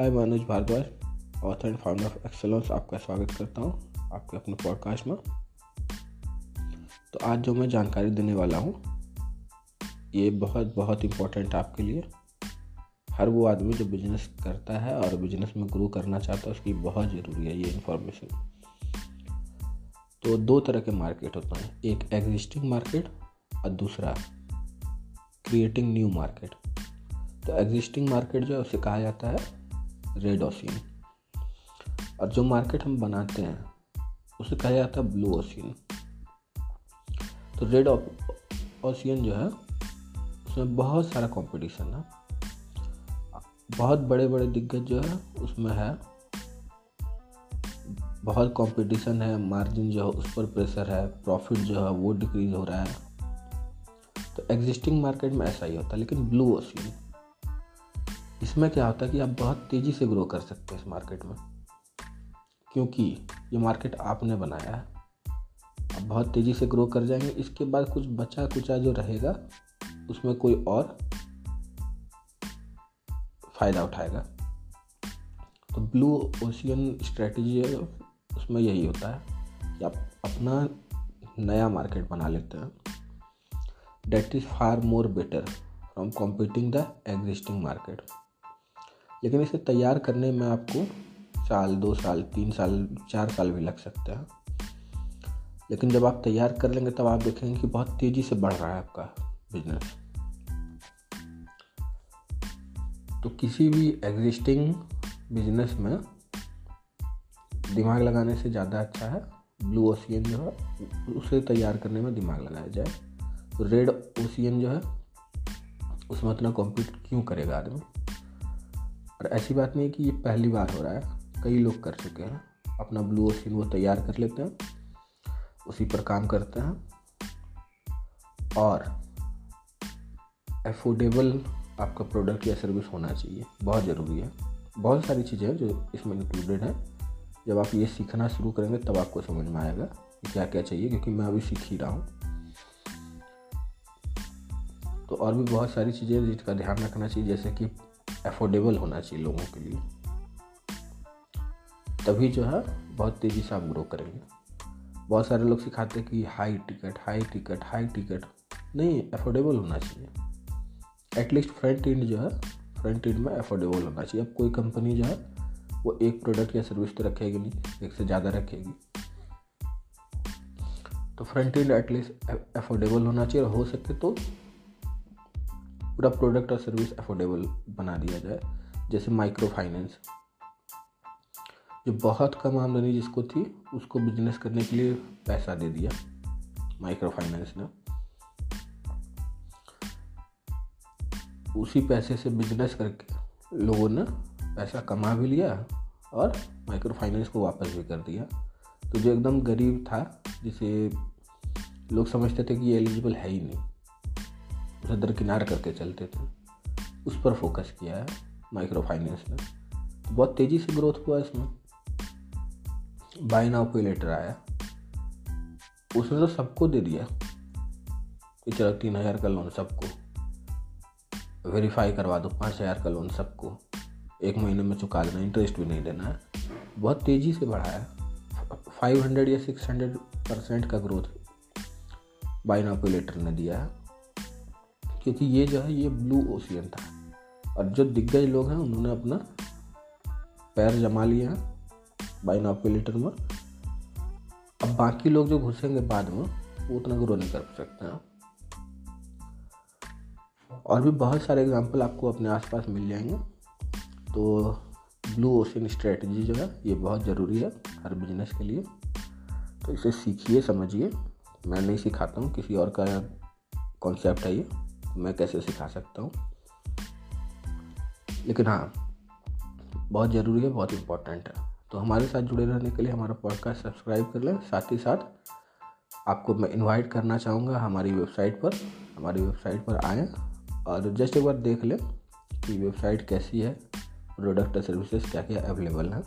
I Manoj Bhardwaj author and founder of excellence आपका स्वागत करता हूँ आपके अपने पॉडकास्ट में। तो आज जो मैं जानकारी देने वाला हूँ, ये बहुत बहुत इम्पोर्टेंट आपके लिए। हर वो आदमी जो बिज़नेस करता है और बिज़नेस में ग्रो करना चाहता है, उसकी बहुत ज़रूरी है ये इन्फॉर्मेशन तो दो तरह के मार्केट होते हैं, एक एग्जिस्टिंग मार्केट और दूसरा क्रिएटिंग न्यू मार्केट तो एग्जिस्टिंग मार्केट जो है, उसे कहा जाता है रेड ओशियन और जो मार्केट हम बनाते हैं, उसे कहा जाता है ब्लू ओशियन तो रेड ओशियन जो है, उसमें बहुत सारा कंपटीशन है। बहुत बड़े बड़े दिग्गज जो है, उसमें है, बहुत कंपटीशन है मार्जिन जो है, उस पर प्रेशर है प्रॉफिट जो है, वो डिक्रीज हो रहा है। तो एग्जिस्टिंग मार्केट में ऐसा ही होता है, लेकिन ब्लू ओशियन इसमें क्या होता है कि आप बहुत तेज़ी से ग्रो कर सकते हैं इस मार्केट में। क्योंकि ये मार्केट आपने बनाया है। आप बहुत तेज़ी से ग्रो कर जाएँगे। इसके बाद कुछ बचा कुचा जो रहेगा, उसमें कोई और फ़ायदा उठाएगा। तो ब्लू ओशियन स्ट्रेटजी उसमें यही होता है कि आप अपना नया मार्केट बना लेते हैं। That is far more better from competing the existing market लेकिन इसे तैयार करने में आपको साल, दो साल, तीन साल, चार साल भी लग सकते हैं। लेकिन जब आप तैयार कर लेंगे, तब आप देखेंगे कि बहुत तेज़ी से बढ़ रहा है आपका बिज़नेस तो किसी भी एग्जिस्टिंग बिज़नेस में दिमाग लगाने से ज़्यादा अच्छा है ब्लू ओशियन जो है, उसे तैयार करने में दिमाग लगाया जाए। तो रेड ओशियन जो है, उसमें उतना कॉम्पीट क्यों करेगा आदमी? और ऐसी बात नहीं कि ये पहली बार हो रहा है। कई लोग कर चुके हैं। अपना ब्लू ओशन वो तैयार कर लेते हैं। उसी पर काम करते हैं। और एफोर्डेबल आपका प्रोडक्ट या सर्विस होना चाहिए। बहुत ज़रूरी है। बहुत सारी चीज़ें हैं जो इसमें इंक्लूडेड हैं। जब आप ये सीखना शुरू करेंगे, तब आपको समझ में आएगा कि क्या क्या चाहिए, क्योंकि मैं अभी सीख ही रहा हूँ। तो और भी बहुत सारी चीज़ें जिसका ध्यान रखना चाहिए। जैसे कि अफोर्डेबल होना चाहिए लोगों के लिए। तभी जो है, बहुत तेज़ी से आप ग्रो करेंगे। बहुत सारे लोग सिखाते हैं कि high ticket high ticket high ticket नहीं अफोर्डेबल होना चाहिए। एटलीस्ट फ्रंट एंड जो है फ्रंट एंड में अफोर्डेबल होना चाहिए। अब कोई कंपनी जो है, वो एक प्रोडक्ट या सर्विस तो रखेगी नहीं, एक से ज़्यादा रखेगी। तो फ्रंट एंड एटलीस्ट अफोर्डेबल होना चाहिए। और हो सके तो पूरा प्रोडक्ट और सर्विस अफोर्डेबल बना दिया जाए, जैसे माइक्रो फाइनेंस जो बहुत कम आमदनी जिसको थी, उसको बिज़नेस करने के लिए पैसा दे दिया माइक्रो फाइनेंस ने। उसी पैसे से बिज़नेस करके लोगों ने पैसा कमा भी लिया और माइक्रो फाइनेंस को वापस भी कर दिया। तो जो एकदम गरीब था, जिसे लोग समझते थे कि ये एलिजिबल है ही नहीं। दरकिनार करके चलते थे। उस पर फोकस किया है माइक्रो फाइनेंस ने। तो बहुत तेज़ी से ग्रोथ हुआ इसमें। बाई नाउ पे लेटर आया। उसने तो सबको दे दिया। कि चलो तीन हज़ार का लोन सबको। वेरीफाई करवा दो, पाँच हज़ार का लोन सबको। एक महीने में चुका देना इंटरेस्ट भी नहीं देना है। बहुत तेज़ी से बढ़ाया फाइव हंड्रेड या सिक्स हंड्रेड परसेंट का growth buy now pay later ने दिया है। क्योंकि ये जो है, ये ब्लू ओशियन था। और जो दिग्गज लोग हैं, उन्होंने अपना पैर जमा हैं बाई लीटर में। अब बाकी लोग जो घुसेंगे बाद में, वो उतना ग्रो नहीं कर सकते हैं। और भी बहुत सारे एग्ज़ाम्पल आपको अपने आसपास मिल जाएँगे। तो ब्लू ओशन स्ट्रेटजी जो है, ये बहुत ज़रूरी है हर बिज़नेस के लिए। तो इसे सीखिए, समझिए। मैं नहीं सिखाता हूँ, किसी और का कॉन्सेप्ट है ये। मैं कैसे सिखा सकता हूँ? लेकिन हाँ बहुत ज़रूरी है, बहुत इम्पोर्टेंट है। तो हमारे साथ जुड़े रहने के लिए हमारा पॉडकास्ट सब्सक्राइब कर लें। साथ ही साथ, आपको मैं इनवाइट करना चाहूँगा हमारी वेबसाइट पर। हमारी वेबसाइट पर आएँ और जस्ट एक बार देख लें कि वेबसाइट कैसी है प्रोडक्ट और सर्विसेज़ क्या क्या अवेलेबल हैं।